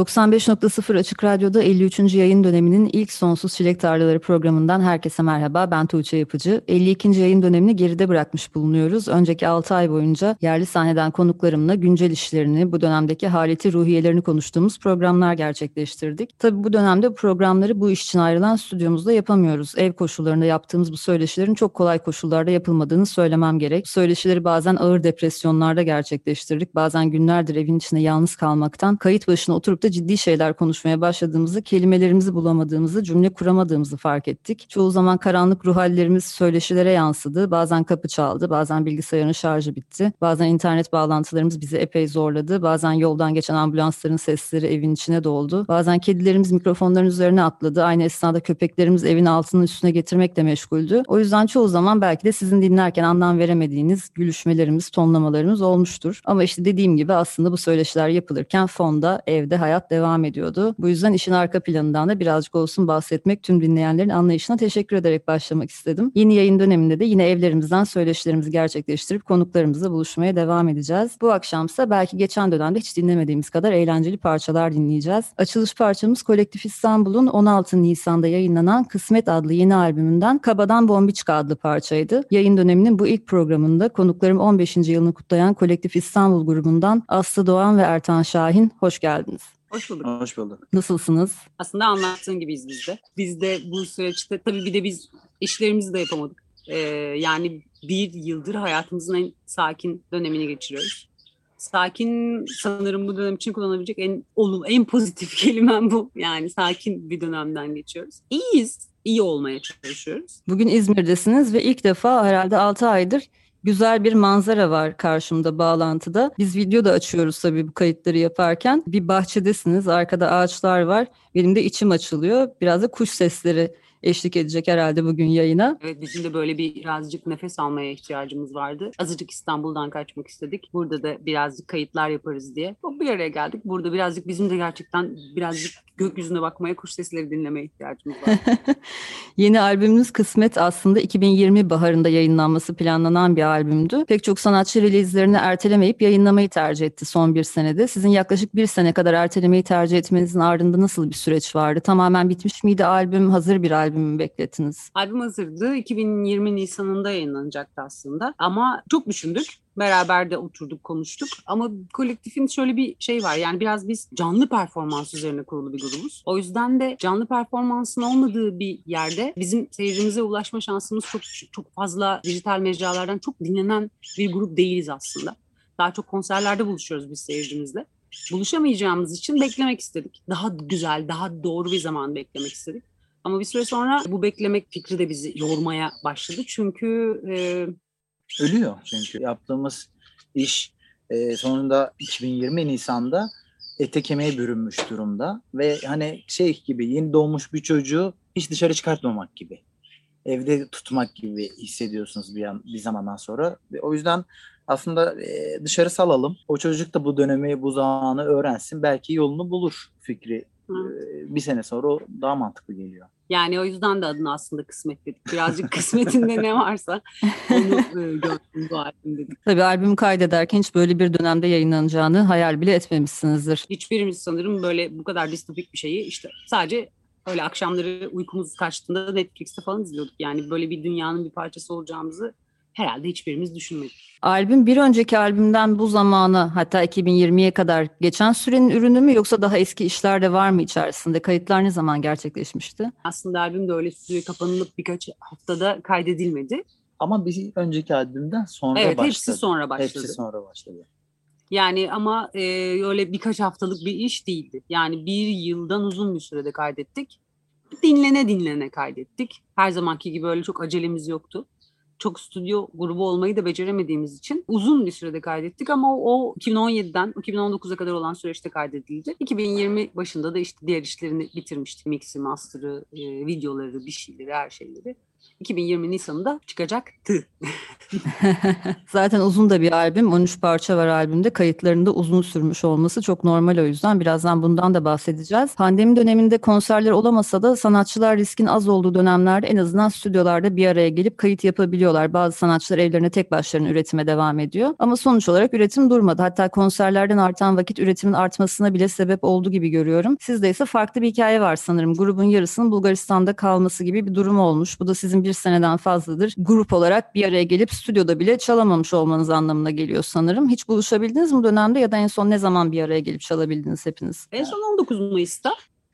95.0 Açık Radyo'da 53. yayın döneminin ilk Sonsuz Çilek Tarlaları programından herkese merhaba. Ben Tuğçe Yapıcı. 52. yayın dönemini geride bırakmış bulunuyoruz. Önceki 6 ay boyunca yerli sahneden konuklarımla güncel işlerini, bu dönemdeki haleti, ruhiyelerini konuştuğumuz programlar gerçekleştirdik. Tabii bu dönemde programları bu iş için ayrılan stüdyomuzda yapamıyoruz. Ev koşullarında yaptığımız bu söyleşilerin çok kolay koşullarda yapılmadığını söylemem gerek. Söyleşileri bazen ağır depresyonlarda gerçekleştirdik. Bazen günlerdir evin içinde yalnız kalmaktan kayıt başına oturup da ciddi şeyler konuşmaya başladığımızda kelimelerimizi bulamadığımızı, cümle kuramadığımızı fark ettik. Çoğu zaman karanlık ruh hallerimiz söyleşilere yansıdı. Bazen kapı çaldı, bazen bilgisayarın şarjı bitti. Bazen internet bağlantılarımız bizi epey zorladı. Bazen yoldan geçen ambulansların sesleri evin içine doldu. Bazen kedilerimiz mikrofonların üzerine atladı. Aynı esnada köpeklerimiz evin altının üstüne getirmekle meşguldü. O yüzden çoğu zaman belki de sizin dinlerken anlam veremediğiniz gülüşmelerimiz, tonlamalarımız olmuştur. Ama işte dediğim gibi aslında bu söyleşiler yapılırken fonda, evde, hayat hayat devam ediyordu. Bu yüzden işin arka planından da birazcık olsun bahsetmek tüm dinleyenlerin anlayışına teşekkür ederek başlamak istedim. Yeni yayın döneminde de yine evlerimizden söyleşilerimizi gerçekleştirip konuklarımızla buluşmaya devam edeceğiz. Bu akşamsa belki geçen dönemde hiç dinlemediğimiz kadar eğlenceli parçalar dinleyeceğiz. Açılış parçamız Kolektif İstanbul'un 16 Nisan'da yayınlanan Kısmet adlı yeni albümünden Kabadan Bombiçka adlı parçaydı. Yayın döneminin bu ilk programında konuklarım 15. yılını kutlayan Kolektif İstanbul grubundan Aslı Doğan ve Ertan Şahin hoş geldiniz. Hoş bulduk. Hoş bulduk. Nasılsınız? Aslında anlattığın gibiyiz biz de. Biz de bu süreçte tabii bir de biz işlerimizi de yapamadık. Ee, yani bir yıldır hayatımızın en sakin dönemini geçiriyoruz. Sakin sanırım bu dönem için kullanabilecek en olum, en pozitif kelimem bu. Yani sakin bir dönemden geçiyoruz. İyiyiz. İyi olmaya çalışıyoruz. Bugün İzmir'desiniz ve ilk defa herhalde 6 aydır güzel bir manzara var karşımda bağlantıda. Biz video da açıyoruz tabii bu kayıtları yaparken. Bir bahçedesiniz, arkada ağaçlar var. Benim de içim açılıyor. Biraz da kuş sesleri eşlik edecek herhalde bugün yayına. Evet bizim de böyle bir birazcık nefes almaya ihtiyacımız vardı. Azıcık İstanbul'dan kaçmak istedik. Burada da birazcık kayıtlar yaparız diye. Bir araya geldik. Burada birazcık bizim de gerçekten birazcık gökyüzüne bakmaya, kuş sesleri dinlemeye ihtiyacımız var. Yeni albümünüz Kısmet aslında 2020 baharında yayınlanması planlanan bir albümdü. Pek çok sanatçı release'lerini ertelemeyip yayınlamayı tercih etti son bir senede. Sizin yaklaşık bir sene kadar ertelemeyi tercih etmenizin ardında nasıl bir süreç vardı? Tamamen bitmiş miydi albüm? Hazır bir albüm mü beklettiniz? Albüm hazırdı. 2020 Nisan'ında yayınlanacaktı aslında. Ama çok düşündük beraber de oturduk konuştuk. Ama kolektifin şöyle bir şey var yani biraz biz canlı performans üzerine kurulu bir grubuz. O yüzden de canlı performansın olmadığı bir yerde bizim seyircimize ulaşma şansımız çok çok fazla dijital mecralardan çok dinlenen bir grup değiliz aslında. Daha çok konserlerde buluşuyoruz biz seyircimizle. Buluşamayacağımız için beklemek istedik. Daha güzel, daha doğru bir zaman beklemek istedik. Ama bir süre sonra bu beklemek fikri de bizi yormaya başladı. Çünkü e, ölüyor çünkü yaptığımız iş e, sonunda 2020 Nisan'da ete kemiğe bürünmüş durumda ve hani şey gibi yeni doğmuş bir çocuğu hiç dışarı çıkartmamak gibi evde tutmak gibi hissediyorsunuz bir, an, bir zamandan sonra. O yüzden aslında e, dışarı salalım. O çocuk da bu dönemi, bu zamanı öğrensin. Belki yolunu bulur fikri. E, bir sene sonra o daha mantıklı geliyor. Yani o yüzden de adını aslında kısmet dedik. Birazcık kısmetinde ne varsa onu e, gördüm bu albüm dedik. Tabii albüm kaydederken hiç böyle bir dönemde yayınlanacağını hayal bile etmemişsinizdir. Hiçbirimiz sanırım böyle bu kadar distopik bir şeyi işte sadece öyle akşamları uykumuz kaçtığında Netflix'te falan izliyorduk. Yani böyle bir dünyanın bir parçası olacağımızı herhalde hiçbirimiz düşünmedik. Albüm bir önceki albümden bu zamana hatta 2020'ye kadar geçen sürenin ürünü mü yoksa daha eski işler de var mı içerisinde? Kayıtlar ne zaman gerçekleşmişti? Aslında albüm de öyle stüdyo kapanılıp birkaç haftada kaydedilmedi. Ama bir önceki albümden sonra evet, başladı. hepsi sonra başladı. Hepsi sonra başladı. Yani ama e, öyle birkaç haftalık bir iş değildi. Yani bir yıldan uzun bir sürede kaydettik. Dinlene dinlene kaydettik. Her zamanki gibi öyle çok acelemiz yoktu. Çok stüdyo grubu olmayı da beceremediğimiz için uzun bir sürede kaydettik ama o 2017'den 2019'a kadar olan süreçte kaydedildi. 2020 başında da işte diğer işlerini bitirmiştik. Mix'i, master'ı, e, videoları, bir şeyleri, her şeyleri. 2020 Nisan'ında çıkacaktı. Zaten uzun da bir albüm. 13 parça var albümde. Kayıtlarında uzun sürmüş olması çok normal o yüzden. Birazdan bundan da bahsedeceğiz. Pandemi döneminde konserler olamasa da sanatçılar riskin az olduğu dönemlerde en azından stüdyolarda bir araya gelip kayıt yapabiliyorlar. Bazı sanatçılar evlerine tek başlarına üretime devam ediyor. Ama sonuç olarak üretim durmadı. Hatta konserlerden artan vakit üretimin artmasına bile sebep oldu gibi görüyorum. Sizde ise farklı bir hikaye var sanırım. Grubun yarısının Bulgaristan'da kalması gibi bir durum olmuş. Bu da sizin bir seneden fazladır grup olarak bir araya gelip stüdyoda bile çalamamış olmanız anlamına geliyor sanırım. Hiç buluşabildiniz mi dönemde ya da en son ne zaman bir araya gelip çalabildiniz hepiniz? En son 19 Mayıs'ta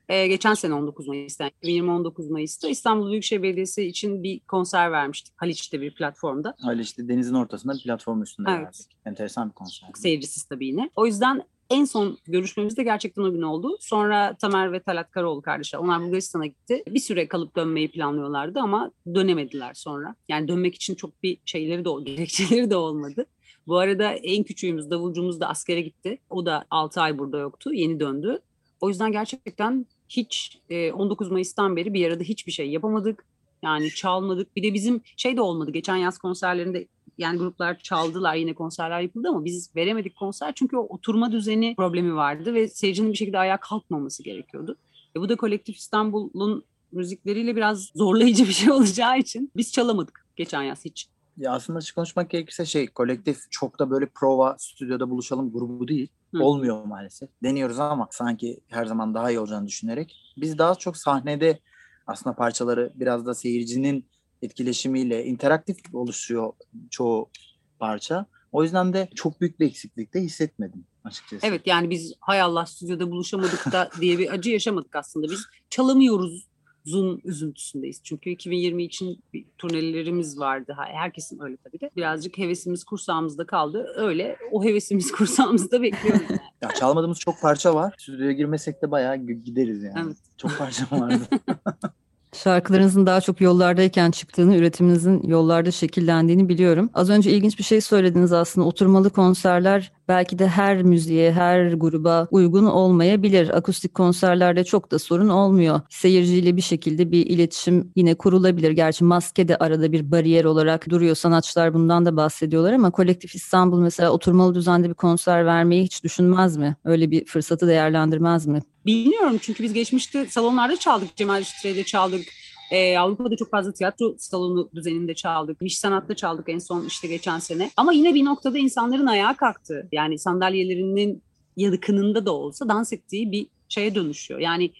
ee, geçen sene 19 Mayıs'ta, 2020 19 Mayıs'ta İstanbul Büyükşehir Belediyesi için bir konser vermiştik Haliç'te bir platformda. Haliç'te denizin ortasında bir platform üstünde Evet. verdik. Enteresan bir konser. Seyircisiz tabii yine. O yüzden en son görüşmemiz de gerçekten o gün oldu. Sonra Tamer ve Talat Karaoğlu kardeşler. Onlar Bulgaristan'a gitti. Bir süre kalıp dönmeyi planlıyorlardı ama dönemediler sonra. Yani dönmek için çok bir şeyleri de, gerekçeleri de olmadı. Bu arada en küçüğümüz, davulcumuz da askere gitti. O da 6 ay burada yoktu. Yeni döndü. O yüzden gerçekten hiç e, 19 Mayıs'tan beri bir arada hiçbir şey yapamadık. Yani çalmadık. Bir de bizim şey de olmadı. Geçen yaz konserlerinde yani gruplar çaldılar yine konserler yapıldı ama biz veremedik konser çünkü o oturma düzeni problemi vardı ve seyircinin bir şekilde ayağa kalkmaması gerekiyordu. E bu da Kolektif İstanbul'un müzikleriyle biraz zorlayıcı bir şey olacağı için biz çalamadık geçen yaz hiç. Ya aslında açık konuşmak gerekirse şey kolektif çok da böyle prova stüdyoda buluşalım grubu değil. Hı. Olmuyor maalesef. Deniyoruz ama sanki her zaman daha iyi olacağını düşünerek. Biz daha çok sahnede aslında parçaları biraz da seyircinin etkileşimiyle interaktif oluşuyor çoğu parça. O yüzden de çok büyük bir eksiklik de hissetmedim açıkçası. Evet yani biz hay Allah stüdyoda buluşamadık da diye bir acı yaşamadık aslında. Biz çalamıyoruz zun üzüntüsündeyiz. Çünkü 2020 için bir turnelerimiz vardı. Herkesin öyle tabii de. Birazcık hevesimiz kursağımızda kaldı. Öyle o hevesimiz kursağımızda bekliyoruz. Yani. Ya çalmadığımız çok parça var. Stüdyoya girmesek de bayağı gideriz yani. Evet. Çok parça vardı. Şarkılarınızın daha çok yollardayken çıktığını, üretiminizin yollarda şekillendiğini biliyorum. Az önce ilginç bir şey söylediniz aslında. Oturmalı konserler belki de her müziğe, her gruba uygun olmayabilir. Akustik konserlerde çok da sorun olmuyor. Seyirciyle bir şekilde bir iletişim yine kurulabilir. Gerçi maske de arada bir bariyer olarak duruyor. Sanatçılar bundan da bahsediyorlar ama Kolektif İstanbul mesela oturmalı düzende bir konser vermeyi hiç düşünmez mi? Öyle bir fırsatı değerlendirmez mi? Bilmiyorum çünkü biz geçmişte salonlarda çaldık. Cemal Şütre'de çaldık. Ee, Avrupa'da çok fazla tiyatro salonu düzeninde çaldık. Niş Sanat'ta çaldık en son işte geçen sene. Ama yine bir noktada insanların ayağa kalktığı yani sandalyelerinin yakınında da olsa dans ettiği bir şeye dönüşüyor. Yani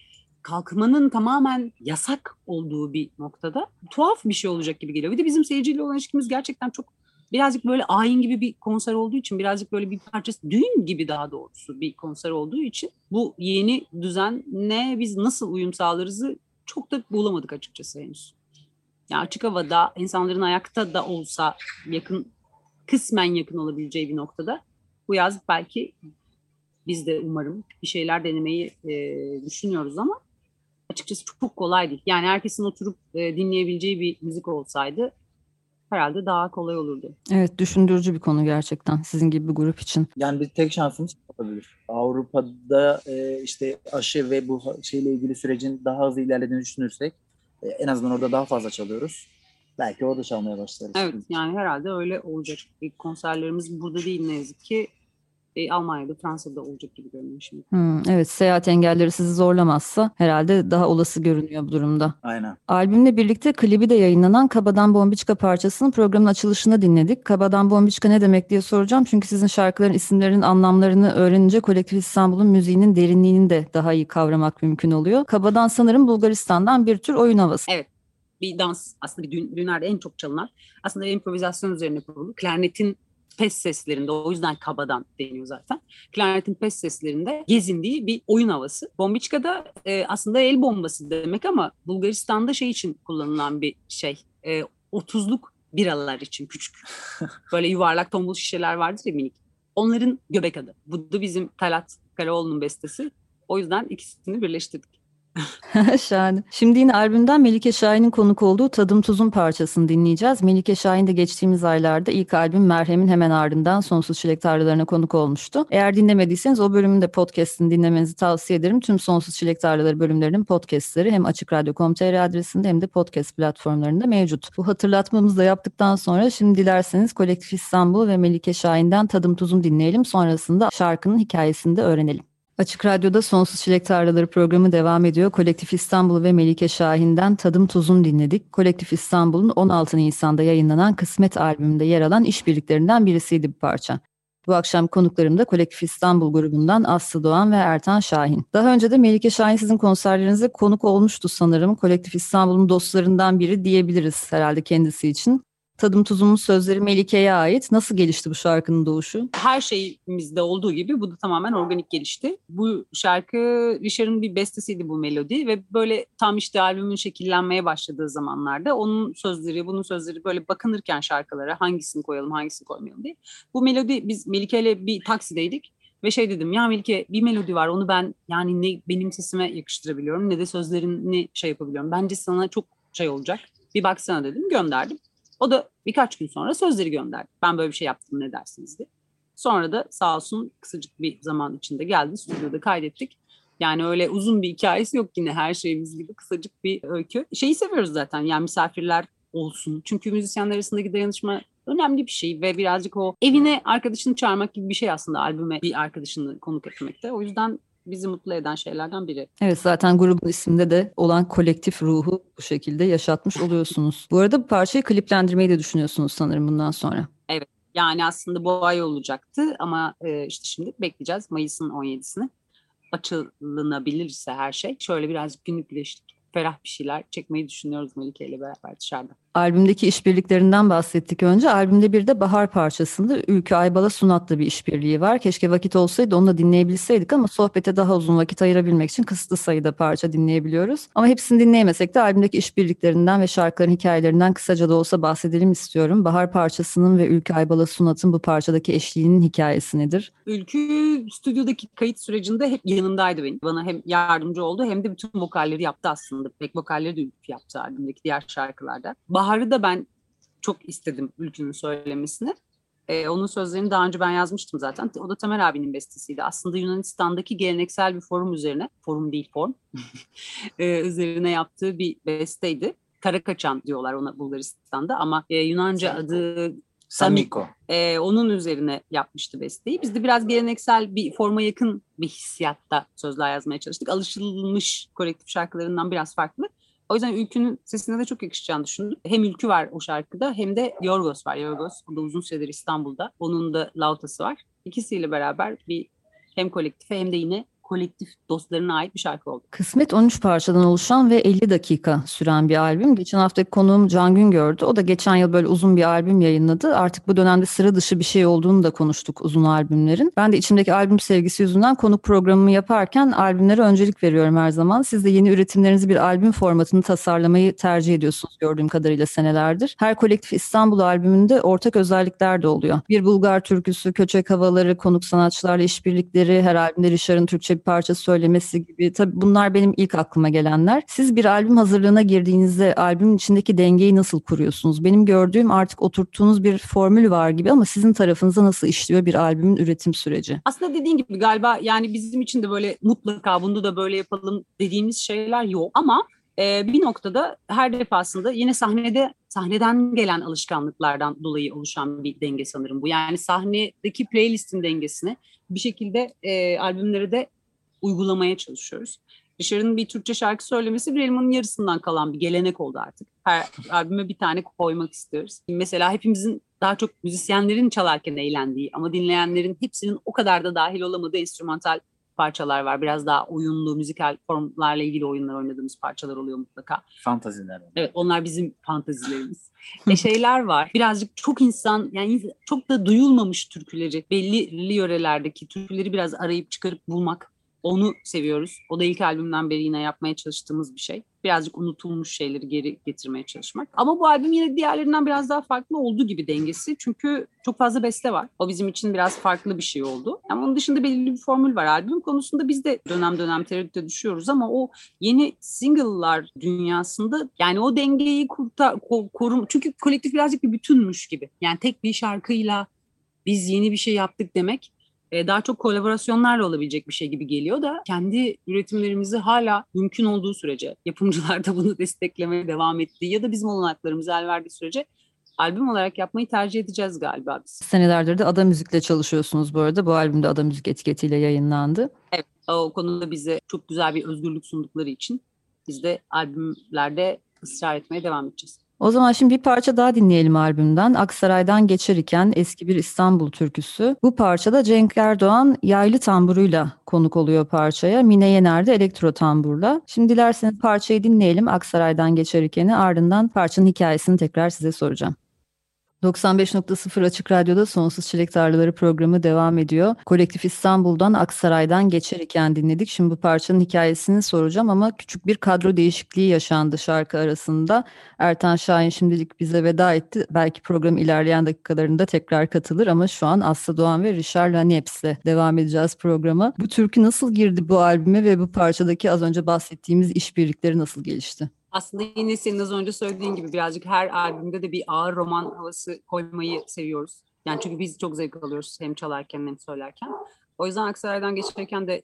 kalkmanın tamamen yasak olduğu bir noktada tuhaf bir şey olacak gibi geliyor. Bir de bizim seyirciyle olan ilişkimiz gerçekten çok birazcık böyle ayin gibi bir konser olduğu için birazcık böyle bir parçası düğün gibi daha doğrusu bir konser olduğu için bu yeni düzenle biz nasıl uyum sağlarızı çok da bulamadık açıkçası henüz. Yani açık havada insanların ayakta da olsa yakın kısmen yakın olabileceği bir noktada bu yaz belki biz de umarım bir şeyler denemeyi e, düşünüyoruz ama açıkçası çok kolay değil. Yani herkesin oturup e, dinleyebileceği bir müzik olsaydı herhalde daha kolay olurdu. Evet düşündürücü bir konu gerçekten sizin gibi bir grup için. Yani bir tek şansımız olabilir. Avrupa'da e, işte aşı ve bu şeyle ilgili sürecin daha hızlı ilerlediğini düşünürsek e, en azından orada daha fazla çalıyoruz. Belki orada çalmaya başlarız. Evet yani herhalde öyle olacak. İlk konserlerimiz burada değil ne yazık ki. E, Almanya'da, Fransa'da olacak gibi görünüyor şimdi. Hmm, evet seyahat engelleri sizi zorlamazsa herhalde daha olası görünüyor bu durumda. Aynen. Albümle birlikte klibi de yayınlanan Kabadan Bombiçka parçasının programın açılışında dinledik. Kabadan Bombiçka ne demek diye soracağım. Çünkü sizin şarkıların isimlerinin anlamlarını öğrenince Kolektif İstanbul'un müziğinin derinliğini de daha iyi kavramak mümkün oluyor. Kabadan sanırım Bulgaristan'dan bir tür oyun havası. Evet. Bir dans aslında bir düğün, düğünlerde en çok çalınan aslında improvizasyon üzerine kurulu. Klarnetin pes seslerinde o yüzden kabadan deniyor zaten. Klarnetin pes seslerinde gezindiği bir oyun havası. Bombiçka da e, aslında el bombası demek ama Bulgaristan'da şey için kullanılan bir şey. E, 30'luk biralar için küçük. Böyle yuvarlak tombul şişeler vardır ya minik. onların göbek adı. Bu da bizim Talat Karaoğlu'nun bestesi. O yüzden ikisini birleştirdik. Şahane. Şimdi yine albümden Melike Şahin'in konuk olduğu Tadım Tuzun parçasını dinleyeceğiz. Melike Şahin de geçtiğimiz aylarda ilk albüm Merhem'in hemen ardından Sonsuz Çilek Tarlalarına konuk olmuştu. Eğer dinlemediyseniz o bölümün de podcastini dinlemenizi tavsiye ederim. Tüm Sonsuz Çilek Tarlaları bölümlerinin podcastleri hem açıkradyo.com.tr adresinde hem de podcast platformlarında mevcut. Bu hatırlatmamızı da yaptıktan sonra şimdi dilerseniz Kolektif İstanbul ve Melike Şahin'den Tadım Tuzun dinleyelim. Sonrasında şarkının hikayesini de öğrenelim. Açık Radyo'da Sonsuz Çilek Tarlaları programı devam ediyor. Kolektif İstanbul ve Melike Şahin'den Tadım Tuzun dinledik. Kolektif İstanbul'un 16 Nisan'da yayınlanan Kısmet albümünde yer alan işbirliklerinden birisiydi bu parça. Bu akşam konuklarım da Kolektif İstanbul grubundan Aslı Doğan ve Ertan Şahin. Daha önce de Melike Şahin sizin konserlerinize konuk olmuştu sanırım. Kolektif İstanbul'un dostlarından biri diyebiliriz herhalde kendisi için. Tadım Tuzum'un sözleri Melike'ye ait. Nasıl gelişti bu şarkının doğuşu? Her şeyimizde olduğu gibi bu da tamamen organik gelişti. Bu şarkı Richard'ın bir bestesiydi bu melodi ve böyle tam işte albümün şekillenmeye başladığı zamanlarda onun sözleri, bunun sözleri böyle bakınırken şarkılara hangisini koyalım, hangisini koymayalım diye. Bu melodi biz Melike ile bir taksideydik. Ve şey dedim ya Melike bir melodi var onu ben yani ne benim sesime yakıştırabiliyorum ne de sözlerini şey yapabiliyorum. Bence sana çok şey olacak. Bir baksana dedim gönderdim. O da birkaç gün sonra sözleri gönderdi. Ben böyle bir şey yaptım ne dersiniz diye. Sonra da sağ olsun kısacık bir zaman içinde geldi. Stüdyoda kaydettik. Yani öyle uzun bir hikayesi yok yine her şeyimiz gibi kısacık bir öykü. Şeyi seviyoruz zaten yani misafirler olsun. Çünkü müzisyenler arasındaki dayanışma önemli bir şey ve birazcık o evine arkadaşını çağırmak gibi bir şey aslında albüme bir arkadaşını konuk etmekte. O yüzden bizi mutlu eden şeylerden biri. Evet zaten grubun isminde de olan kolektif ruhu bu şekilde yaşatmış oluyorsunuz. Bu arada bu parçayı kliplendirmeyi de düşünüyorsunuz sanırım bundan sonra. Evet yani aslında bu ay olacaktı ama e, işte şimdi bekleyeceğiz Mayıs'ın 17'sini. Açılınabilirse her şey. Şöyle birazcık günlük güneşlik ferah bir şeyler çekmeyi düşünüyoruz Melike ile beraber dışarıda. Albümdeki işbirliklerinden bahsettik önce. Albümde bir de Bahar parçasında Ülkü Aybala Sunat'la bir işbirliği var. Keşke vakit olsaydı onu da dinleyebilseydik ama sohbete daha uzun vakit ayırabilmek için kısıtlı sayıda parça dinleyebiliyoruz. Ama hepsini dinleyemesek de albümdeki işbirliklerinden ve şarkıların hikayelerinden kısaca da olsa bahsedelim istiyorum. Bahar parçasının ve Ülkü Aybala Sunat'ın bu parçadaki eşliğinin hikayesi nedir? Ülkü stüdyodaki kayıt sürecinde hep yanındaydı benim. Bana hem yardımcı oldu hem de bütün vokalleri yaptı aslında. Pek vokalleri de Ülkü yaptı albümdeki diğer şarkılarda. Bahar Bahar'ı da ben çok istedim Ülkü'nün söylemesini. Ee, onun sözlerini daha önce ben yazmıştım zaten. O da Tamer abinin bestesiydi. Aslında Yunanistan'daki geleneksel bir forum üzerine, forum değil form, ee, üzerine yaptığı bir besteydi. Kara kaçan diyorlar ona Bulgaristan'da ama e, Yunanca Samiko. adı Samiko. Ee, onun üzerine yapmıştı besteyi. Biz de biraz geleneksel bir forma yakın bir hissiyatta sözler yazmaya çalıştık. Alışılmış kolektif şarkılarından biraz farklı. O yüzden Ülkü'nün sesine de çok yakışacağını düşündüm. Hem Ülkü var o şarkıda hem de Yorgos var. Yorgos o da uzun süredir İstanbul'da. Onun da lautası var. İkisiyle beraber bir hem kolektife hem de yine kolektif dostlarına ait bir şarkı oldu. Kısmet 13 parçadan oluşan ve 50 dakika süren bir albüm. Geçen hafta konuğum Can Gün gördü. O da geçen yıl böyle uzun bir albüm yayınladı. Artık bu dönemde sıra dışı bir şey olduğunu da konuştuk uzun albümlerin. Ben de içimdeki albüm sevgisi yüzünden konuk programımı yaparken albümlere öncelik veriyorum her zaman. Siz de yeni üretimlerinizi bir albüm formatını tasarlamayı tercih ediyorsunuz gördüğüm kadarıyla senelerdir. Her kolektif İstanbul albümünde ortak özellikler de oluyor. Bir Bulgar türküsü, köçek havaları, konuk sanatçılarla işbirlikleri, her albümde Richard'ın Türkçe bir parça söylemesi gibi. Tabii bunlar benim ilk aklıma gelenler. Siz bir albüm hazırlığına girdiğinizde albümün içindeki dengeyi nasıl kuruyorsunuz? Benim gördüğüm artık oturttuğunuz bir formül var gibi ama sizin tarafınıza nasıl işliyor bir albümün üretim süreci? Aslında dediğin gibi galiba yani bizim için de böyle mutlaka bunu da böyle yapalım dediğimiz şeyler yok ama e, bir noktada her defasında yine sahnede sahneden gelen alışkanlıklardan dolayı oluşan bir denge sanırım bu. Yani sahnedeki playlistin dengesini bir şekilde e, albümlere de uygulamaya çalışıyoruz. Richard'ın bir Türkçe şarkı söylemesi bir elmanın yarısından kalan bir gelenek oldu artık. Her albüme bir tane koymak istiyoruz. Mesela hepimizin daha çok müzisyenlerin çalarken eğlendiği ama dinleyenlerin hepsinin o kadar da dahil olamadığı enstrümantal parçalar var. Biraz daha oyunlu, müzikal formlarla ilgili oyunlar oynadığımız parçalar oluyor mutlaka. Fantaziler. Evet onlar bizim fantazilerimiz. e şeyler var. Birazcık çok insan yani çok da duyulmamış türküleri belli yörelerdeki türküleri biraz arayıp çıkarıp bulmak Onu seviyoruz. O da ilk albümden beri yine yapmaya çalıştığımız bir şey. Birazcık unutulmuş şeyleri geri getirmeye çalışmak. Ama bu albüm yine diğerlerinden biraz daha farklı oldu gibi dengesi. Çünkü çok fazla beste var. O bizim için biraz farklı bir şey oldu. Ama onun dışında belirli bir formül var. Albüm konusunda biz de dönem dönem tereddüte düşüyoruz ama o yeni single'lar dünyasında yani o dengeyi kurtar, korum. Çünkü kolektif birazcık bir bütünmüş gibi. Yani tek bir şarkıyla biz yeni bir şey yaptık demek e, daha çok kolaborasyonlarla olabilecek bir şey gibi geliyor da kendi üretimlerimizi hala mümkün olduğu sürece yapımcılar da bunu desteklemeye devam ettiği ya da bizim olanaklarımız el verdiği sürece albüm olarak yapmayı tercih edeceğiz galiba biz. Senelerdir de Ada Müzik'le çalışıyorsunuz bu arada. Bu albümde Ada Müzik etiketiyle yayınlandı. Evet, o konuda bize çok güzel bir özgürlük sundukları için biz de albümlerde ısrar etmeye devam edeceğiz. O zaman şimdi bir parça daha dinleyelim albümden. Aksaray'dan geçer iken eski bir İstanbul türküsü. Bu parçada Cenk Erdoğan yaylı tamburuyla konuk oluyor parçaya. Mine Yener de elektro tamburla. Şimdi dilerseniz parçayı dinleyelim Aksaray'dan geçer ikeni ardından parçanın hikayesini tekrar size soracağım. 95.0 Açık Radyo'da Sonsuz Çilek Tarlaları programı devam ediyor. Kolektif İstanbul'dan Aksaray'dan geçerken dinledik. Şimdi bu parçanın hikayesini soracağım ama küçük bir kadro değişikliği yaşandı şarkı arasında. Ertan Şahin şimdilik bize veda etti. Belki program ilerleyen dakikalarında tekrar katılır ama şu an Aslı Doğan ve Richard Lanieps'le devam edeceğiz programa. Bu türkü nasıl girdi bu albüme ve bu parçadaki az önce bahsettiğimiz işbirlikleri nasıl gelişti? Aslında yine senin az önce söylediğin gibi birazcık her albümde de bir ağır roman havası koymayı seviyoruz. Yani çünkü biz çok zevk alıyoruz hem çalarken hem söylerken. O yüzden Aksaray'dan geçerken de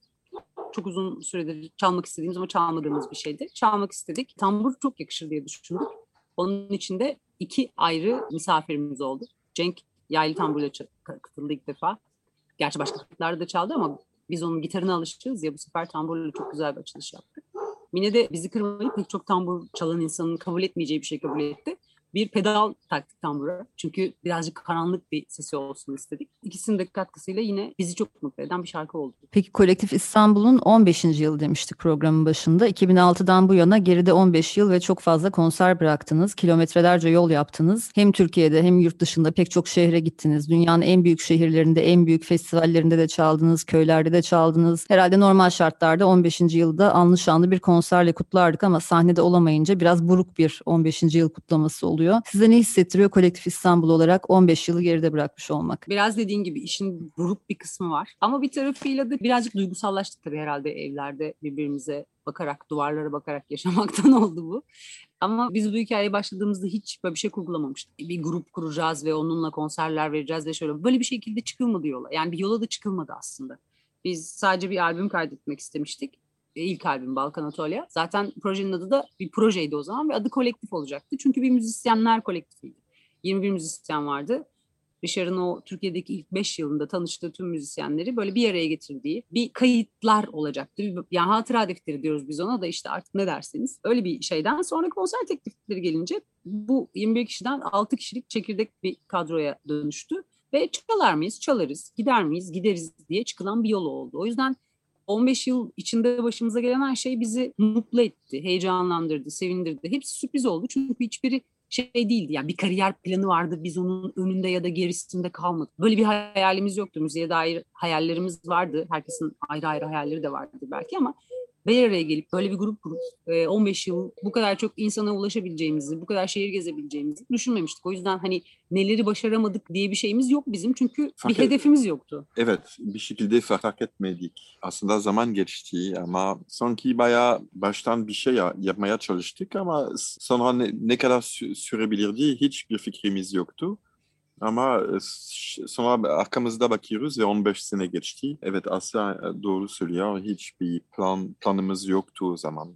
çok uzun süredir çalmak istediğimiz ama çalmadığımız bir şeydi. Çalmak istedik. Tambur çok yakışır diye düşündük. Onun için de iki ayrı misafirimiz oldu. Cenk yaylı tamburla katıldı ilk defa. Gerçi başka türkülerde de çaldı ama biz onun gitarına alışacağız ya bu sefer tamburla çok güzel bir açılış yaptı. Mine de bizi kırmayıp pek çok tambur çalan insanın kabul etmeyeceği bir şey kabul etti. Bir pedal taktık tambura. Çünkü birazcık karanlık bir sesi olsun istedik. İkisinin de katkısıyla yine bizi çok mutlu eden bir şarkı oldu. Peki Kolektif İstanbul'un 15. yılı demiştik programın başında. 2006'dan bu yana geride 15 yıl ve çok fazla konser bıraktınız. Kilometrelerce yol yaptınız. Hem Türkiye'de hem yurt dışında pek çok şehre gittiniz. Dünyanın en büyük şehirlerinde, en büyük festivallerinde de çaldınız. Köylerde de çaldınız. Herhalde normal şartlarda 15. yılda anlı şanlı bir konserle kutlardık ama sahnede olamayınca biraz buruk bir 15. yıl kutlaması oluyor oluyor. Size ne hissettiriyor Kolektif İstanbul olarak 15 yılı geride bırakmış olmak? Biraz dediğin gibi işin buruk bir kısmı var. Ama bir tarafıyla da birazcık duygusallaştık tabii herhalde evlerde birbirimize bakarak, duvarlara bakarak yaşamaktan oldu bu. Ama biz bu hikayeye başladığımızda hiç böyle bir şey kurgulamamıştık. Bir grup kuracağız ve onunla konserler vereceğiz ve şöyle böyle bir şekilde çıkılmadı yola. Yani bir yola da çıkılmadı aslında. Biz sadece bir albüm kaydetmek istemiştik ilk albüm Balkan Atölye. Zaten projenin adı da bir projeydi o zaman ve adı kolektif olacaktı. Çünkü bir müzisyenler kolektifiydi. 21 müzisyen vardı. Richard'ın o Türkiye'deki ilk 5 yılında tanıştığı tüm müzisyenleri böyle bir araya getirdiği bir kayıtlar olacaktı. Yani hatıra defteri diyoruz biz ona da işte artık ne derseniz. Öyle bir şeyden sonra konser teklifleri gelince bu 21 kişiden 6 kişilik çekirdek bir kadroya dönüştü. Ve çalar mıyız? Çalarız. Gider miyiz? Gideriz diye çıkılan bir yol oldu. O yüzden 15 yıl içinde başımıza gelen her şey bizi mutlu etti, heyecanlandırdı, sevindirdi. Hepsi sürpriz oldu çünkü hiçbiri şey değildi. Yani bir kariyer planı vardı. Biz onun önünde ya da gerisinde kalmadık. Böyle bir hayalimiz yoktu. Müziğe dair hayallerimiz vardı. Herkesin ayrı ayrı hayalleri de vardı belki ama bir araya gelip böyle bir grup kurup 15 yıl bu kadar çok insana ulaşabileceğimizi, bu kadar şehir gezebileceğimizi düşünmemiştik. O yüzden hani neleri başaramadık diye bir şeyimiz yok bizim çünkü fark bir hedefimiz yoktu. Evet, bir şekilde fark etmedik. Aslında zaman geçti ama sanki bayağı baştan bir şey yapmaya çalıştık ama sonra ne, ne kadar sürebilirdi hiçbir fikrimiz yoktu. Ama e, sonra arkamızda bakıyoruz ve 15 sene geçti. Evet Asya e, doğru söylüyor. Hiçbir plan planımız yoktu o zaman.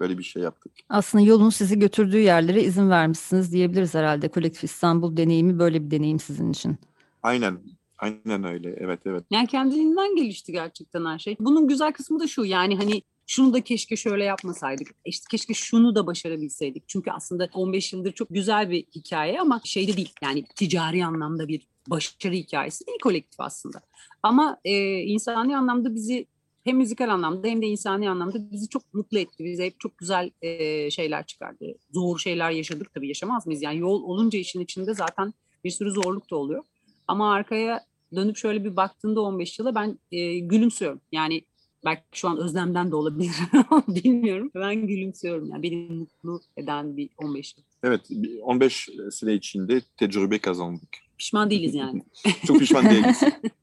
Böyle bir şey yaptık. Aslında yolun sizi götürdüğü yerlere izin vermişsiniz diyebiliriz herhalde. Kolektif İstanbul deneyimi böyle bir deneyim sizin için. Aynen. Aynen öyle. Evet evet. Yani kendiliğinden gelişti gerçekten her şey. Bunun güzel kısmı da şu yani hani şunu da keşke şöyle yapmasaydık. İşte keşke şunu da başarabilseydik. Çünkü aslında 15 yıldır çok güzel bir hikaye ama şeyde değil. Yani ticari anlamda bir başarı hikayesi değil kolektif aslında. Ama e, insani anlamda bizi hem müzikal anlamda hem de insani anlamda bizi çok mutlu etti. Bize hep çok güzel e, şeyler çıkardı. Zor şeyler yaşadık tabii yaşamaz mıyız? Yani yol olunca işin içinde zaten bir sürü zorluk da oluyor. Ama arkaya dönüp şöyle bir baktığında 15 yıla ben e, gülümsüyorum. Yani Belki şu an özlemden de olabilir. Bilmiyorum. Ben gülümsüyorum. Yani beni mutlu eden bir 15 yıl. Evet, 15 sene içinde tecrübe kazandık. Pişman değiliz yani. Çok pişman değiliz.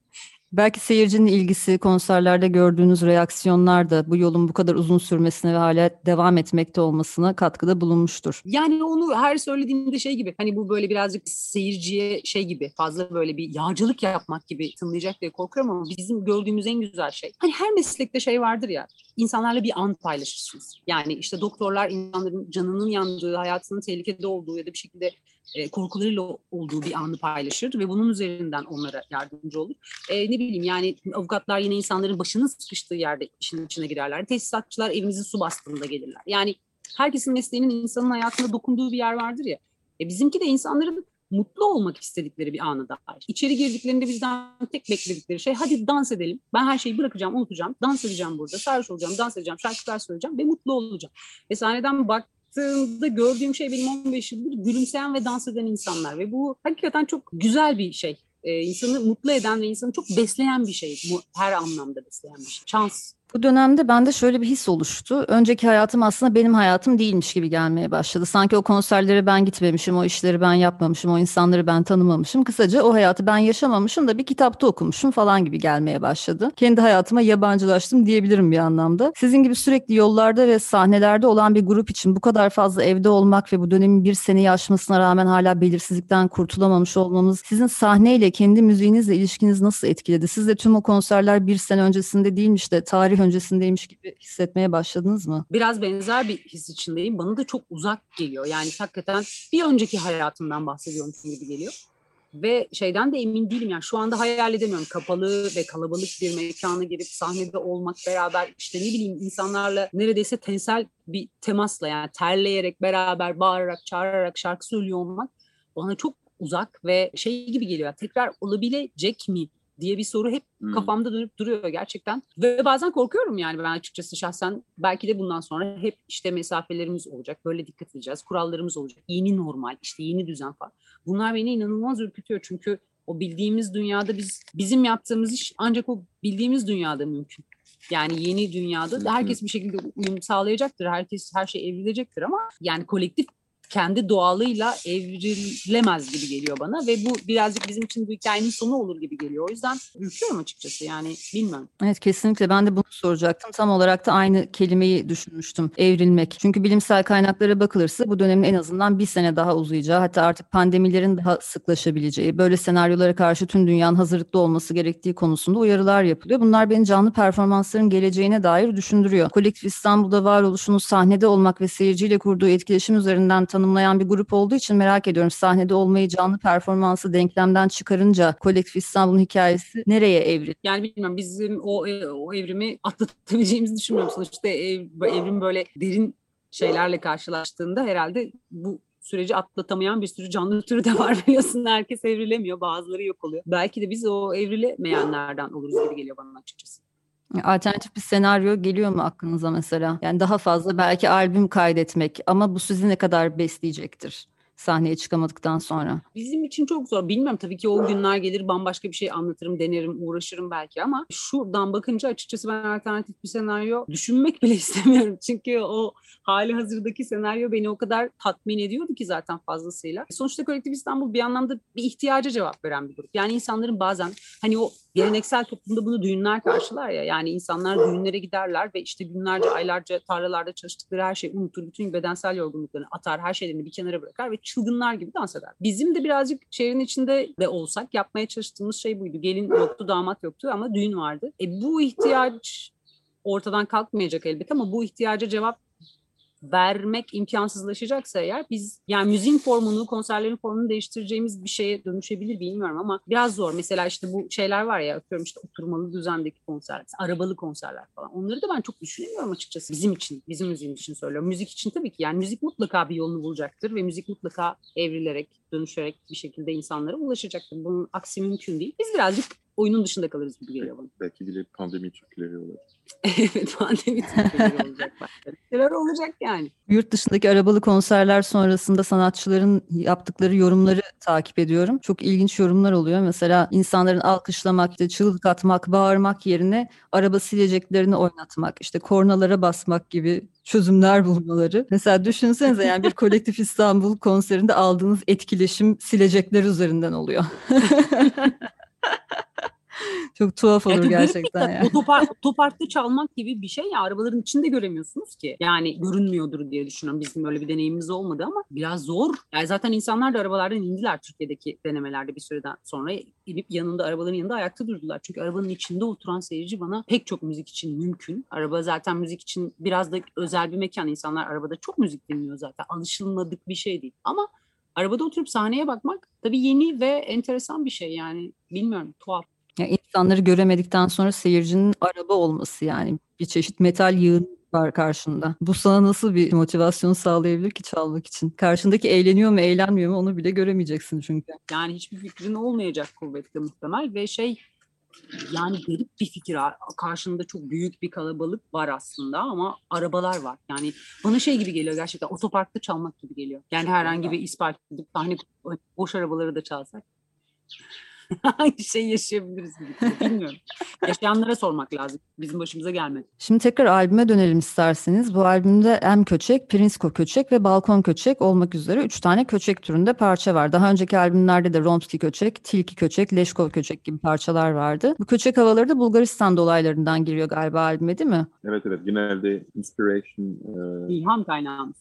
Belki seyircinin ilgisi, konserlerde gördüğünüz reaksiyonlar da bu yolun bu kadar uzun sürmesine ve hala devam etmekte olmasına katkıda bulunmuştur. Yani onu her söylediğimde şey gibi hani bu böyle birazcık seyirciye şey gibi fazla böyle bir yağcılık yapmak gibi tınlayacak diye korkuyorum ama bizim gördüğümüz en güzel şey. Hani her meslekte şey vardır ya insanlarla bir an paylaşırsınız. Yani işte doktorlar insanların canının yandığı, hayatının tehlikede olduğu ya da bir şekilde e, korkularıyla olduğu bir anı paylaşır ve bunun üzerinden onlara yardımcı olur. E, ne bileyim yani avukatlar yine insanların başının sıkıştığı yerde işin içine girerler. Tesisatçılar evimizi su bastığında gelirler. Yani herkesin mesleğinin insanın hayatına dokunduğu bir yer vardır ya. E, bizimki de insanların mutlu olmak istedikleri bir anı dair. İçeri girdiklerinde bizden tek bekledikleri şey hadi dans edelim. Ben her şeyi bırakacağım, unutacağım. Dans edeceğim burada. Sarhoş olacağım, dans edeceğim, şarkılar söyleyeceğim ve mutlu olacağım. Ve sahneden bak baktığımda gördüğüm şey benim 15 yıldır gülümseyen ve dans eden insanlar ve bu hakikaten çok güzel bir şey. Ee, insanı mutlu eden ve insanı çok besleyen bir şey. Her anlamda besleyen bir şey. Şans bu dönemde bende şöyle bir his oluştu. Önceki hayatım aslında benim hayatım değilmiş gibi gelmeye başladı. Sanki o konserlere ben gitmemişim, o işleri ben yapmamışım, o insanları ben tanımamışım. Kısaca o hayatı ben yaşamamışım da bir kitapta okumuşum falan gibi gelmeye başladı. Kendi hayatıma yabancılaştım diyebilirim bir anlamda. Sizin gibi sürekli yollarda ve sahnelerde olan bir grup için bu kadar fazla evde olmak ve bu dönemin bir seneyi aşmasına rağmen hala belirsizlikten kurtulamamış olmamız sizin sahneyle, kendi müziğinizle ilişkiniz nasıl etkiledi? Siz de tüm o konserler bir sene öncesinde değilmiş de tarih tarih öncesindeymiş gibi hissetmeye başladınız mı? Biraz benzer bir his içindeyim. Bana da çok uzak geliyor. Yani hakikaten bir önceki hayatımdan bahsediyormuşum gibi geliyor. Ve şeyden de emin değilim yani şu anda hayal edemiyorum. Kapalı ve kalabalık bir mekana girip sahnede olmak beraber işte ne bileyim insanlarla neredeyse tensel bir temasla yani terleyerek beraber bağırarak çağırarak şarkı söylüyor olmak bana çok uzak ve şey gibi geliyor. Tekrar olabilecek mi diye bir soru hep hmm. kafamda dönüp duruyor gerçekten. Ve bazen korkuyorum yani ben açıkçası şahsen belki de bundan sonra hep işte mesafelerimiz olacak. Böyle dikkat edeceğiz. Kurallarımız olacak. Yeni normal, işte yeni düzen falan. Bunlar beni inanılmaz ürkütüyor çünkü o bildiğimiz dünyada biz bizim yaptığımız iş ancak o bildiğimiz dünyada mümkün. Yani yeni dünyada herkes bir şekilde uyum sağlayacaktır. Herkes her şey evrilecektir ama yani kolektif kendi doğalıyla evrilemez gibi geliyor bana ve bu birazcık bizim için bu hikayenin sonu olur gibi geliyor. O yüzden ürküyorum açıkçası yani bilmiyorum. Evet kesinlikle ben de bunu soracaktım. Tam olarak da aynı kelimeyi düşünmüştüm evrilmek. Çünkü bilimsel kaynaklara bakılırsa bu dönemin en azından bir sene daha uzayacağı hatta artık pandemilerin daha sıklaşabileceği böyle senaryolara karşı tüm dünyanın hazırlıklı olması gerektiği konusunda uyarılar yapılıyor. Bunlar beni canlı performansların geleceğine dair düşündürüyor. Kolektif İstanbul'da varoluşunu sahnede olmak ve seyirciyle kurduğu etkileşim üzerinden tanımlayan bir grup olduğu için merak ediyorum. Sahnede olmayı canlı performansı denklemden çıkarınca kolektif İstanbul'un hikayesi nereye evrildi? Yani bilmiyorum bizim o, e, o evrimi atlatabileceğimizi düşünmüyorum. Sonuçta ev, evrim böyle derin şeylerle karşılaştığında herhalde bu süreci atlatamayan bir sürü canlı türü de var biliyorsun. Herkes evrilemiyor, bazıları yok oluyor. Belki de biz o evrilemeyenlerden oluruz gibi geliyor bana açıkçası. Alternatif bir senaryo geliyor mu aklınıza mesela? Yani daha fazla belki albüm kaydetmek ama bu sizi ne kadar besleyecektir? sahneye çıkamadıktan sonra? Bizim için çok zor. Bilmiyorum tabii ki o günler gelir bambaşka bir şey anlatırım, denerim, uğraşırım belki ama şuradan bakınca açıkçası ben alternatif bir senaryo düşünmek bile istemiyorum. Çünkü o hali hazırdaki senaryo beni o kadar tatmin ediyordu ki zaten fazlasıyla. Sonuçta Kolektif İstanbul bir anlamda bir ihtiyaca cevap veren bir grup. Yani insanların bazen hani o geleneksel toplumda bunu düğünler karşılar ya. Yani insanlar düğünlere giderler ve işte günlerce, aylarca tarlalarda çalıştıkları her şeyi unutur. Bütün bedensel yorgunluklarını atar, her şeylerini bir kenara bırakar ve çılgınlar gibi dans eder. Bizim de birazcık şehrin içinde de olsak yapmaya çalıştığımız şey buydu. Gelin yoktu, damat yoktu ama düğün vardı. E bu ihtiyaç ortadan kalkmayacak elbette ama bu ihtiyaca cevap vermek imkansızlaşacaksa eğer biz yani müziğin formunu, konserlerin formunu değiştireceğimiz bir şeye dönüşebilir bilmiyorum ama biraz zor. Mesela işte bu şeyler var ya atıyorum işte oturmalı düzendeki konserler, arabalı konserler falan. Onları da ben çok düşünemiyorum açıkçası bizim için, bizim müziğimiz için söylüyorum. Müzik için tabii ki yani müzik mutlaka bir yolunu bulacaktır ve müzik mutlaka evrilerek, dönüşerek bir şekilde insanlara ulaşacaktır. Bunun aksi mümkün değil. Biz birazcık oyunun dışında kalırız gibi geliyor bana. Belki bile pandemi türküleri olabilir. evet pandemi olacak. Şeyler olacak yani. Yurt dışındaki arabalı konserler sonrasında sanatçıların yaptıkları yorumları takip ediyorum. Çok ilginç yorumlar oluyor. Mesela insanların alkışlamak, işte çığlık atmak, bağırmak yerine araba sileceklerini oynatmak, işte kornalara basmak gibi çözümler bulmaları. Mesela düşünsenize yani bir kolektif İstanbul konserinde aldığınız etkileşim silecekler üzerinden oluyor. Çok tuhaf olur gerçekten yani. Otopark, otoparkta çalmak gibi bir şey ya arabaların içinde göremiyorsunuz ki. Yani görünmüyordur diye düşünüyorum. Bizim öyle bir deneyimimiz olmadı ama biraz zor. Yani zaten insanlar da arabalardan indiler Türkiye'deki denemelerde bir süreden sonra inip yanında arabaların yanında ayakta durdular. Çünkü arabanın içinde oturan seyirci bana pek çok müzik için mümkün. Araba zaten müzik için biraz da özel bir mekan. İnsanlar arabada çok müzik dinliyor zaten. Alışılmadık bir şey değil. Ama arabada oturup sahneye bakmak tabii yeni ve enteresan bir şey yani. Bilmiyorum tuhaf. Ya insanları göremedikten sonra seyircinin araba olması yani bir çeşit metal yığın var karşında. Bu sana nasıl bir motivasyon sağlayabilir ki çalmak için? Karşındaki eğleniyor mu eğlenmiyor mu onu bile göremeyeceksin çünkü. Yani hiçbir fikrin olmayacak kuvvetle muhtemel ve şey yani garip bir fikir. Karşında çok büyük bir kalabalık var aslında ama arabalar var. Yani bana şey gibi geliyor gerçekten otoparkta çalmak gibi geliyor. Yani herhangi bir ispark gidip sahne kurup boş arabaları da çalsak. Hangi şey yaşayabiliriz gibi. Bilmiyorum. Yaşayanlara sormak lazım. Bizim başımıza gelmedi. Şimdi tekrar albüme dönelim isterseniz. Bu albümde M Köçek, Prinsko Köçek ve Balkon Köçek olmak üzere üç tane köçek türünde parça var. Daha önceki albümlerde de Romski Köçek, Tilki Köçek, Leşkov Köçek gibi parçalar vardı. Bu köçek havaları da Bulgaristan dolaylarından giriyor galiba albüme değil mi? Evet evet genelde inspiration e, İlham kaynağımız.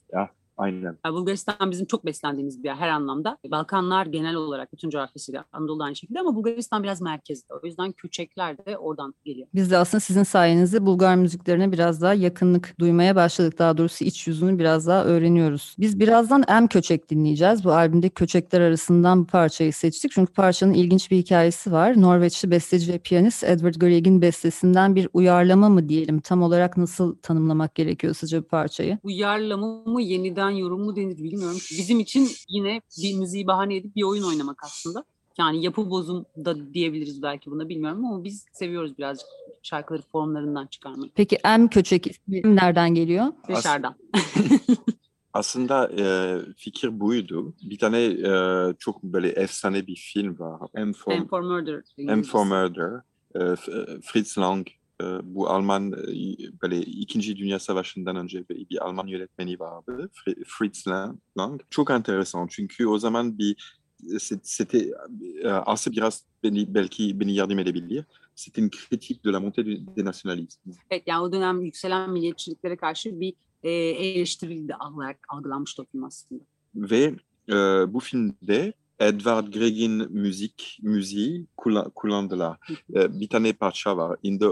Aynen. Ya Bulgaristan bizim çok beslendiğimiz bir yer her anlamda. Balkanlar genel olarak bütün coğrafyasıyla Anadolu aynı şekilde ama Bulgaristan biraz merkezde. O yüzden köçekler de oradan geliyor. Biz de aslında sizin sayenizde Bulgar müziklerine biraz daha yakınlık duymaya başladık. Daha doğrusu iç yüzünü biraz daha öğreniyoruz. Biz birazdan M Köçek dinleyeceğiz. Bu albümdeki köçekler arasından bu parçayı seçtik. Çünkü parçanın ilginç bir hikayesi var. Norveçli besteci ve piyanist Edward Grieg'in bestesinden bir uyarlama mı diyelim? Tam olarak nasıl tanımlamak gerekiyor sizce bu parçayı? Uyarlama mı yeniden yorum mu denir bilmiyorum. Bizim için yine bir müziği bahane edip bir oyun oynamak aslında. Yani yapı bozum da diyebiliriz belki buna bilmiyorum ama biz seviyoruz birazcık şarkıları formlarından çıkarmayı. Peki M Köçek ismi nereden geliyor? Dışarıdan. Aslında e, fikir buydu. Bir tane e, çok böyle efsane bir film var. M for, M for Murder. M for Murder. E, Fritz Lang. E, bu Alman e, böyle İkinci Dünya Savaşı'ndan önce bir, bir Alman yönetmeni vardı. Fri- Fritz Lang. Çok enteresan çünkü o zaman bir c'était e, aslında biraz beni, belki beni yardım edebilir. C'était une critique de la montée des nationalismes. Evet yani o dönem yükselen milliyetçiliklere karşı bir e, eleştiri de olarak algılanmıştı o film aslında. Ve e, bu filmde Edvard Grieg'in müzik müziği kullan- kullandılar. E, bir tane parça var. In the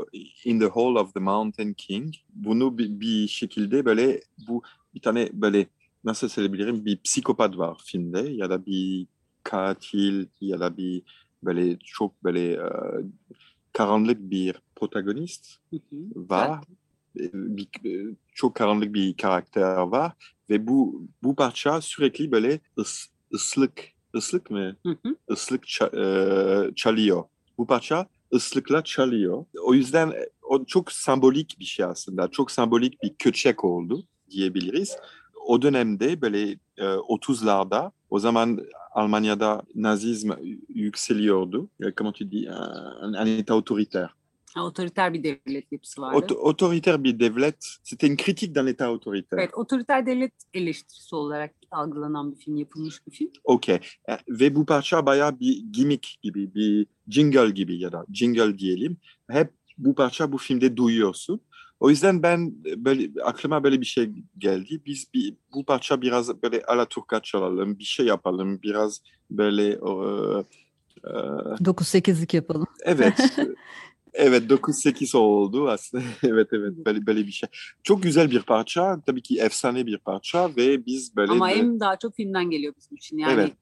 In the Hall of the Mountain King. Bunu bir, bir şekilde böyle bu bir tane böyle nasıl söyleyebilirim bir psikopat var filmde ya da bir katil ya da bir böyle çok böyle e, karanlık bir protagonist var. E, Bir, e, çok karanlık bir karakter var ve bu bu parça sürekli böyle ıs, ıslık ıslık mı? Hı hı. Islık ça- e, çalıyor. Bu parça ıslıkla çalıyor. O yüzden e, o çok sembolik bir şey aslında. Çok sembolik bir köçek oldu diyebiliriz. O dönemde böyle e, 30'larda o zaman Almanya'da nazizm yükseliyordu. Comment tu dis? Un, un état autoritaire. Otoriter bir devlet yapısı vardı. Auto- autoritaire bir devlet. C'était une critique d'un état autoritaire. Evet, otoriter devlet eleştirisi olarak algılanan bir film, yapılmış bir film. Okey. E, Ve bu parça bayağı bir gimmick gibi, bir jingle gibi ya da jingle diyelim. Hep bu parça bu filmde duyuyorsun. O yüzden ben böyle aklıma böyle bir şey geldi. Biz bir, bu parça biraz böyle Alaturka çalalım, bir şey yapalım, biraz böyle e, e, 9-8'lik yapalım. evet. Evet 9-8 oldu aslında. evet evet böyle, böyle bir şey. Çok güzel bir parça. Tabii ki efsane bir parça ve biz böyle Ama de- hem daha çok filmden geliyor bizim için. Yani Evet.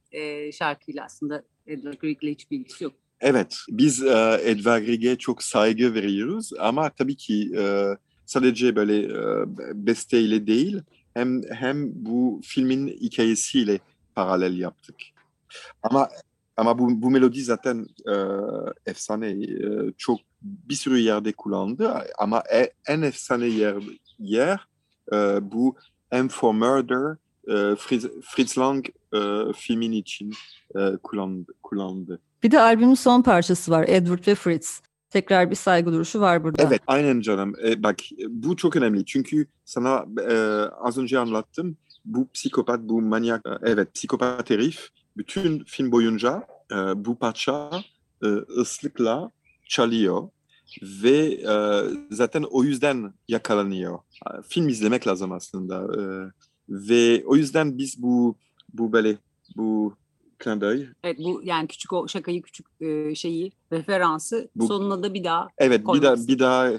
e, şarkıyla aslında Edward Grieg'le hiçbir ilgisi yok. Evet, biz e, Edvard Grieg'e çok saygı veriyoruz ama tabii ki e, sadece böyle e, besteyle değil, hem hem bu filmin hikayesiyle paralel yaptık. Ama ama bu, bu melodi zaten e, efsane. E, çok bir sürü yerde kullandı ama e, en efsane yer, yer e, bu M for Murder e, Fritz, Fritz Lang e, filmin için e, kullandı, kullandı. Bir de albümün son parçası var Edward ve Fritz. Tekrar bir saygı duruşu var burada. Evet, aynen canım. E, bak bu çok önemli çünkü sana e, az önce anlattım. Bu psikopat, bu manyak, e, evet psikopat herif bütün film boyunca e, bu parça e, ıslıkla çalıyor ve e, zaten o yüzden yakalanıyor. Film izlemek lazım aslında. E, ve o yüzden biz bu bu böyle bu d'œil. Evet bu yani küçük o şakayı küçük e, şeyi referansı Bu- sonuna da bir daha Evet bir daha bir daha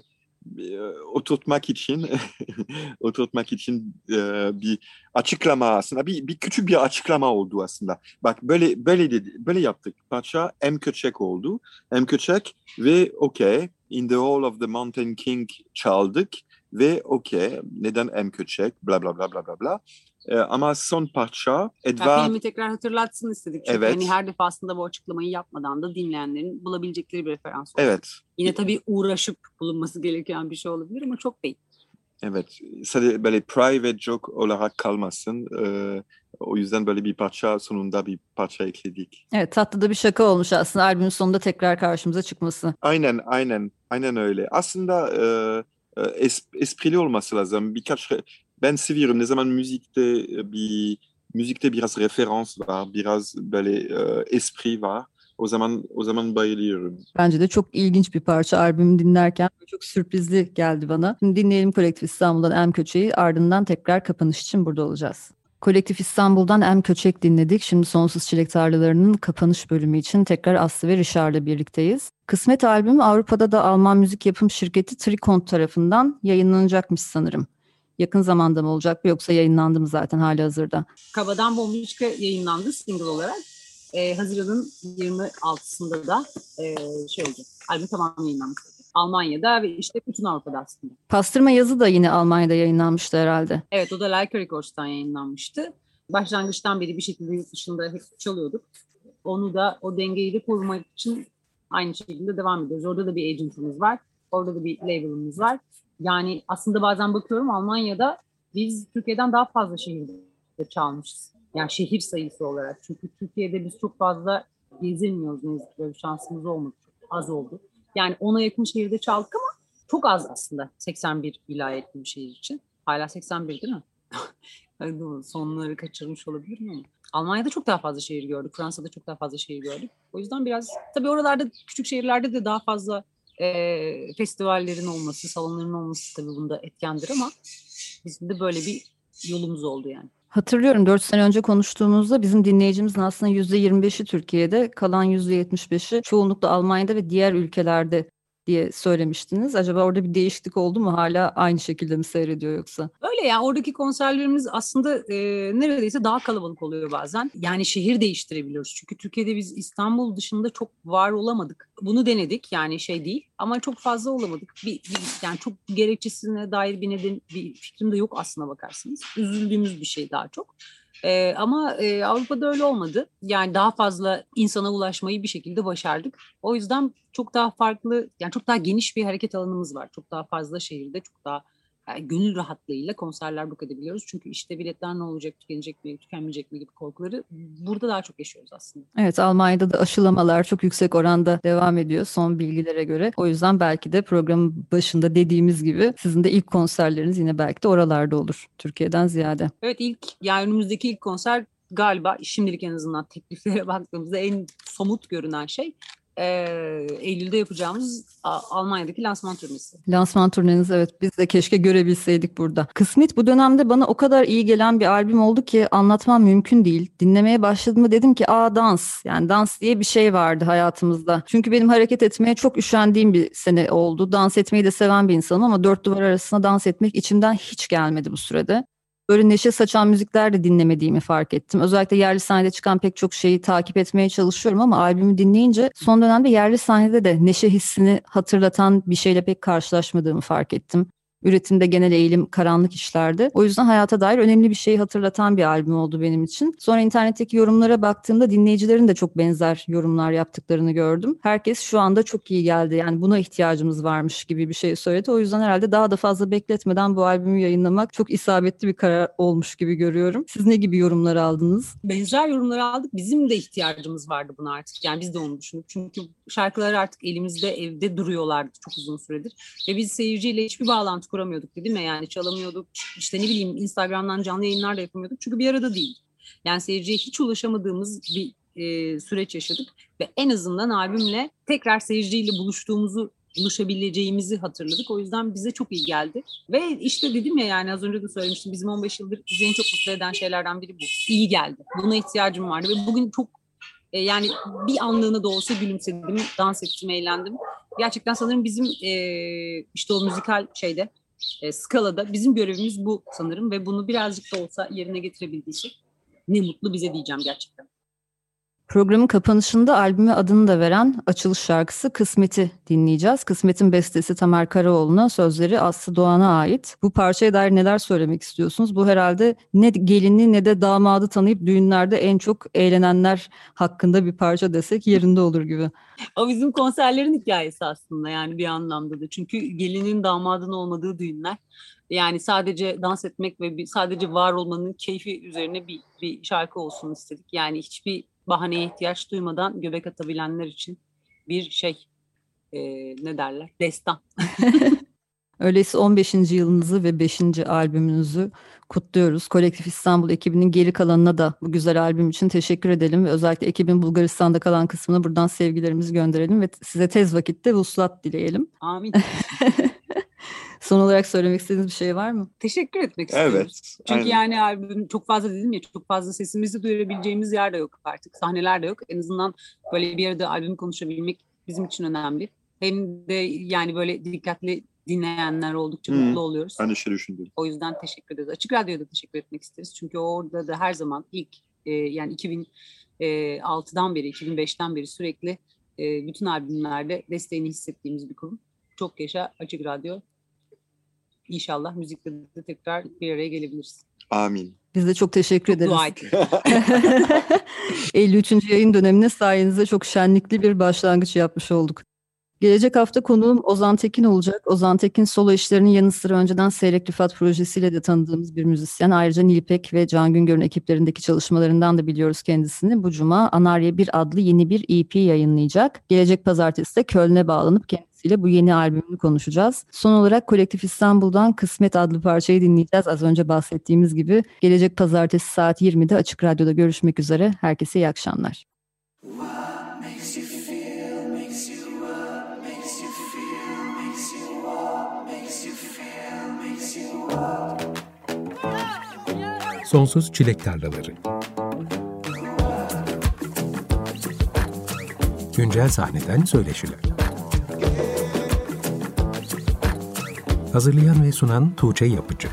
oturtmak için oturtmak için e, bir açıklama aslında bir, bir küçük bir açıklama oldu aslında. Bak böyle böyle dedi, böyle yaptık. Parça M Köçek oldu. M Köçek ve okey In the Hall of the Mountain King çaldık ve okey neden M Köçek bla bla bla bla bla bla. E, ama son parça Yani Edvard filmi tekrar hatırlatsın istedik. Çünkü Evet. hani her defasında bu açıklamayı yapmadan da dinleyenlerin bulabilecekleri bir referans oldu. evet Yine tabii uğraşıp bulunması gereken bir şey olabilir ama çok değil. Evet, sadece böyle private joke olarak kalmasın. Ee, o yüzden böyle bir parça sonunda bir parça ekledik. Evet tatlı da bir şaka olmuş aslında albümün sonunda tekrar karşımıza çıkması. Aynen, aynen, aynen öyle. Aslında e, e, es, esprili olması lazım. Birkaç ben seviyorum ne zaman müzikte e, bir müzikte biraz referans var, biraz böyle e, espri var. O zaman o zaman bayılıyorum. Bence de çok ilginç bir parça albümü dinlerken çok sürprizli geldi bana. Şimdi dinleyelim Kolektif İstanbul'dan M Köçek'i ardından tekrar kapanış için burada olacağız. Kolektif İstanbul'dan M Köçek dinledik. Şimdi Sonsuz Çilek Tarlaları'nın kapanış bölümü için tekrar Aslı ve Richard'la birlikteyiz. Kısmet albümü Avrupa'da da Alman müzik yapım şirketi Trikont tarafından yayınlanacakmış sanırım. Yakın zamanda mı olacak yoksa yayınlandı mı zaten hali hazırda? Kabadan Bombişka yayınlandı single olarak. Ee, Haziran'ın 26'sında da e, şey olacak. Albüm tamamen yayınlanmış. Almanya'da ve işte bütün Avrupa'da aslında. Pastırma yazı da yine Almanya'da yayınlanmıştı herhalde. Evet o da Leica Records'tan yayınlanmıştı. Başlangıçtan beri bir şekilde yurt dışında hep çalıyorduk. Onu da o dengeyi de korumak için aynı şekilde devam ediyoruz. Orada da bir agentimiz var. Orada da bir label'ımız var. Yani aslında bazen bakıyorum Almanya'da biz Türkiye'den daha fazla şehirde çalmışız. Yani şehir sayısı olarak. Çünkü Türkiye'de biz çok fazla gezilmiyoruz ne yazık ki. Şansımız olmadı. Çok az oldu. Yani ona yakın şehirde çaldık ama çok az aslında 81 vilayetli bir şehir için. Hala 81 değil mi? Sonları kaçırmış olabilirim ama. Almanya'da çok daha fazla şehir gördük. Fransa'da çok daha fazla şehir gördük. O yüzden biraz tabii oralarda küçük şehirlerde de daha fazla e, festivallerin olması, salonların olması tabii bunda etkendir ama bizim de böyle bir yolumuz oldu yani. Hatırlıyorum 4 sene önce konuştuğumuzda bizim dinleyicimizin aslında %25'i Türkiye'de, kalan %75'i çoğunlukla Almanya'da ve diğer ülkelerde diye söylemiştiniz. Acaba orada bir değişiklik oldu mu? Hala aynı şekilde mi seyrediyor yoksa? Öyle ya oradaki konserlerimiz aslında e, neredeyse daha kalabalık oluyor bazen. Yani şehir değiştirebiliyoruz. Çünkü Türkiye'de biz İstanbul dışında çok var olamadık. Bunu denedik yani şey değil ama çok fazla olamadık. Bir, bir- yani çok gerekçesine dair bir neden bir fikrim de yok aslına bakarsınız. Üzüldüğümüz bir şey daha çok. E, ama e, Avrupa'da öyle olmadı. Yani daha fazla insana ulaşmayı bir şekilde başardık. O yüzden çok daha farklı, yani çok daha geniş bir hareket alanımız var. Çok daha fazla şehirde, çok daha yani gönül rahatlığıyla konserler book edebiliyoruz. Çünkü işte biletler ne olacak, tükenecek mi, tükenmeyecek mi gibi korkuları burada daha çok yaşıyoruz aslında. Evet Almanya'da da aşılamalar çok yüksek oranda devam ediyor son bilgilere göre. O yüzden belki de programın başında dediğimiz gibi sizin de ilk konserleriniz yine belki de oralarda olur Türkiye'den ziyade. Evet ilk, yani önümüzdeki ilk konser galiba şimdilik en azından tekliflere baktığımızda en somut görünen şey eee, Eylül'de yapacağımız Almanya'daki lansman turnesi. Lansman turneniz evet biz de keşke görebilseydik burada. Kısmet bu dönemde bana o kadar iyi gelen bir albüm oldu ki anlatmam mümkün değil. Dinlemeye başladığımda dedim ki aa dans yani dans diye bir şey vardı hayatımızda. Çünkü benim hareket etmeye çok üşendiğim bir sene oldu. Dans etmeyi de seven bir insanım ama dört duvar arasında dans etmek içimden hiç gelmedi bu sürede. Böyle neşe saçan müzikler de dinlemediğimi fark ettim. Özellikle yerli sahnede çıkan pek çok şeyi takip etmeye çalışıyorum ama albümü dinleyince son dönemde yerli sahnede de neşe hissini hatırlatan bir şeyle pek karşılaşmadığımı fark ettim. Üretimde genel eğilim karanlık işlerde. O yüzden hayata dair önemli bir şeyi hatırlatan bir albüm oldu benim için. Sonra internetteki yorumlara baktığımda dinleyicilerin de çok benzer yorumlar yaptıklarını gördüm. Herkes şu anda çok iyi geldi. Yani buna ihtiyacımız varmış gibi bir şey söyledi. O yüzden herhalde daha da fazla bekletmeden bu albümü yayınlamak çok isabetli bir karar olmuş gibi görüyorum. Siz ne gibi yorumlar aldınız? Benzer yorumları aldık. Bizim de ihtiyacımız vardı buna artık. Yani biz de onu düşündük. Çünkü şarkılar artık elimizde evde duruyorlardı çok uzun süredir. Ve biz seyirciyle hiçbir bağlantı kuramıyorduk değil mi? Yani çalamıyorduk. İşte ne bileyim Instagram'dan canlı yayınlar da yapamıyorduk. Çünkü bir arada değil. Yani seyirciye hiç ulaşamadığımız bir e, süreç yaşadık. Ve en azından albümle tekrar seyirciyle buluştuğumuzu buluşabileceğimizi hatırladık. O yüzden bize çok iyi geldi. Ve işte dedim ya yani az önce de söylemiştim bizim 15 yıldır bizi en çok mutlu eden şeylerden biri bu. İyi geldi. Buna ihtiyacım vardı ve bugün çok e, yani bir anlığına da olsa gülümsedim, dans ettim, eğlendim. Gerçekten sanırım bizim e, işte o müzikal şeyde e, skalada bizim görevimiz bu sanırım ve bunu birazcık da olsa yerine getirebildiysek ne mutlu bize diyeceğim gerçekten. Programın kapanışında albüme adını da veren açılış şarkısı Kısmet'i dinleyeceğiz. Kısmet'in bestesi Tamer Karaoğlu'na, sözleri Aslı Doğan'a ait. Bu parçaya dair neler söylemek istiyorsunuz? Bu herhalde ne gelini ne de damadı tanıyıp düğünlerde en çok eğlenenler hakkında bir parça desek yerinde olur gibi. O bizim konserlerin hikayesi aslında yani bir anlamda da. Çünkü gelinin damadın olmadığı düğünler. Yani sadece dans etmek ve sadece var olmanın keyfi üzerine bir, bir şarkı olsun istedik. Yani hiçbir bahaneye ihtiyaç duymadan göbek atabilenler için bir şey e, ne derler destan. Öyleyse 15. yılınızı ve 5. albümünüzü kutluyoruz. Kolektif İstanbul ekibinin geri kalanına da bu güzel albüm için teşekkür edelim ve özellikle ekibin Bulgaristan'da kalan kısmına buradan sevgilerimizi gönderelim ve size tez vakitte vuslat dileyelim. Amin. Son olarak söylemek istediğiniz bir şey var mı? Teşekkür etmek istiyorum. Evet. Çünkü aynen. yani albüm çok fazla dedim ya çok fazla sesimizi duyurabileceğimiz yer de yok artık. Sahneler de yok. En azından böyle bir yerde albüm konuşabilmek bizim için önemli. Hem de yani böyle dikkatli dinleyenler oldukça Hı. mutlu oluyoruz. Ben de şey düşündüm. O yüzden teşekkür ederiz. Açık Radyo'ya da teşekkür etmek isteriz. Çünkü orada da her zaman ilk e, yani 2006'dan beri, 2005'ten beri sürekli e, bütün albümlerde desteğini hissettiğimiz bir kurum. Çok yaşa Açık Radyo. İnşallah müzikte de tekrar bir araya gelebiliriz. Amin. Biz de çok teşekkür ederiz. Dua et. 53. yayın dönemine sayenizde çok şenlikli bir başlangıç yapmış olduk. Gelecek hafta konuğum Ozan Tekin olacak. Ozan Tekin solo işlerinin yanı sıra önceden Seyrek Rifat projesiyle de tanıdığımız bir müzisyen. Ayrıca Nilpek ve Can Güngör'ün ekiplerindeki çalışmalarından da biliyoruz kendisini. Bu cuma Anarya 1 adlı yeni bir EP yayınlayacak. Gelecek pazartesi de Köln'e bağlanıp kendisiyle bu yeni albümünü konuşacağız. Son olarak Kolektif İstanbul'dan Kısmet adlı parçayı dinleyeceğiz. Az önce bahsettiğimiz gibi gelecek pazartesi saat 20'de Açık Radyo'da görüşmek üzere. Herkese iyi akşamlar. Sonsuz Çilek Tarlaları Güncel sahneden söyleşiler Hazırlayan ve sunan Tuğçe Yapıcı